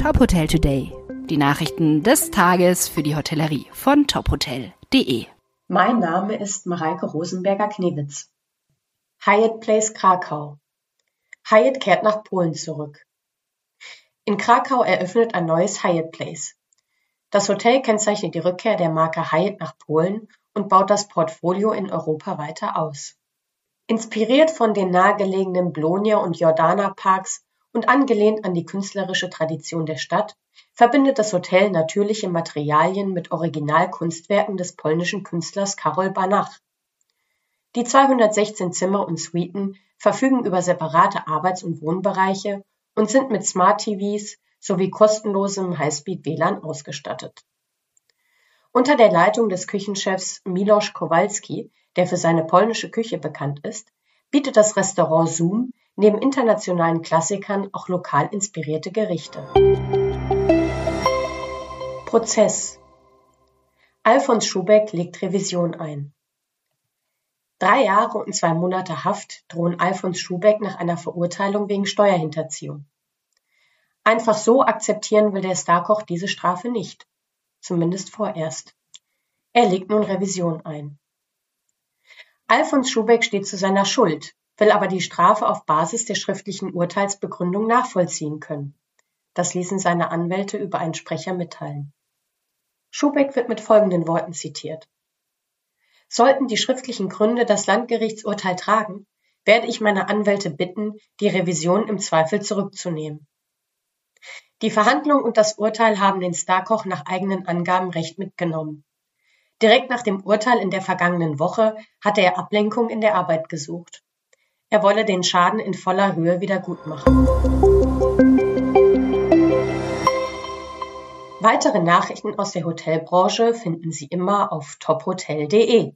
Top Hotel Today. Die Nachrichten des Tages für die Hotellerie von tophotel.de. Mein Name ist Mareike Rosenberger-Knewitz. Hyatt Place Krakau. Hyatt kehrt nach Polen zurück. In Krakau eröffnet ein neues Hyatt Place. Das Hotel kennzeichnet die Rückkehr der Marke Hyatt nach Polen und baut das Portfolio in Europa weiter aus. Inspiriert von den nahegelegenen Blonia und Jordana Parks und angelehnt an die künstlerische Tradition der Stadt, verbindet das Hotel natürliche Materialien mit Originalkunstwerken des polnischen Künstlers Karol Banach. Die 216 Zimmer und Suiten verfügen über separate Arbeits- und Wohnbereiche und sind mit Smart TVs sowie kostenlosem Highspeed WLAN ausgestattet. Unter der Leitung des Küchenchefs Miloš Kowalski, der für seine polnische Küche bekannt ist, bietet das Restaurant Zoom neben internationalen Klassikern auch lokal inspirierte Gerichte. Prozess Alfons Schubeck legt Revision ein. Drei Jahre und zwei Monate Haft drohen Alfons Schubeck nach einer Verurteilung wegen Steuerhinterziehung. Einfach so akzeptieren will der Starkoch diese Strafe nicht. Zumindest vorerst. Er legt nun Revision ein. Alfons Schubeck steht zu seiner Schuld, will aber die Strafe auf Basis der schriftlichen Urteilsbegründung nachvollziehen können. Das ließen seine Anwälte über einen Sprecher mitteilen. Schubeck wird mit folgenden Worten zitiert. Sollten die schriftlichen Gründe das Landgerichtsurteil tragen, werde ich meine Anwälte bitten, die Revision im Zweifel zurückzunehmen. Die Verhandlung und das Urteil haben den Starkoch nach eigenen Angaben recht mitgenommen. Direkt nach dem Urteil in der vergangenen Woche hatte er Ablenkung in der Arbeit gesucht. Er wolle den Schaden in voller Höhe wiedergutmachen. Weitere Nachrichten aus der Hotelbranche finden Sie immer auf tophotel.de.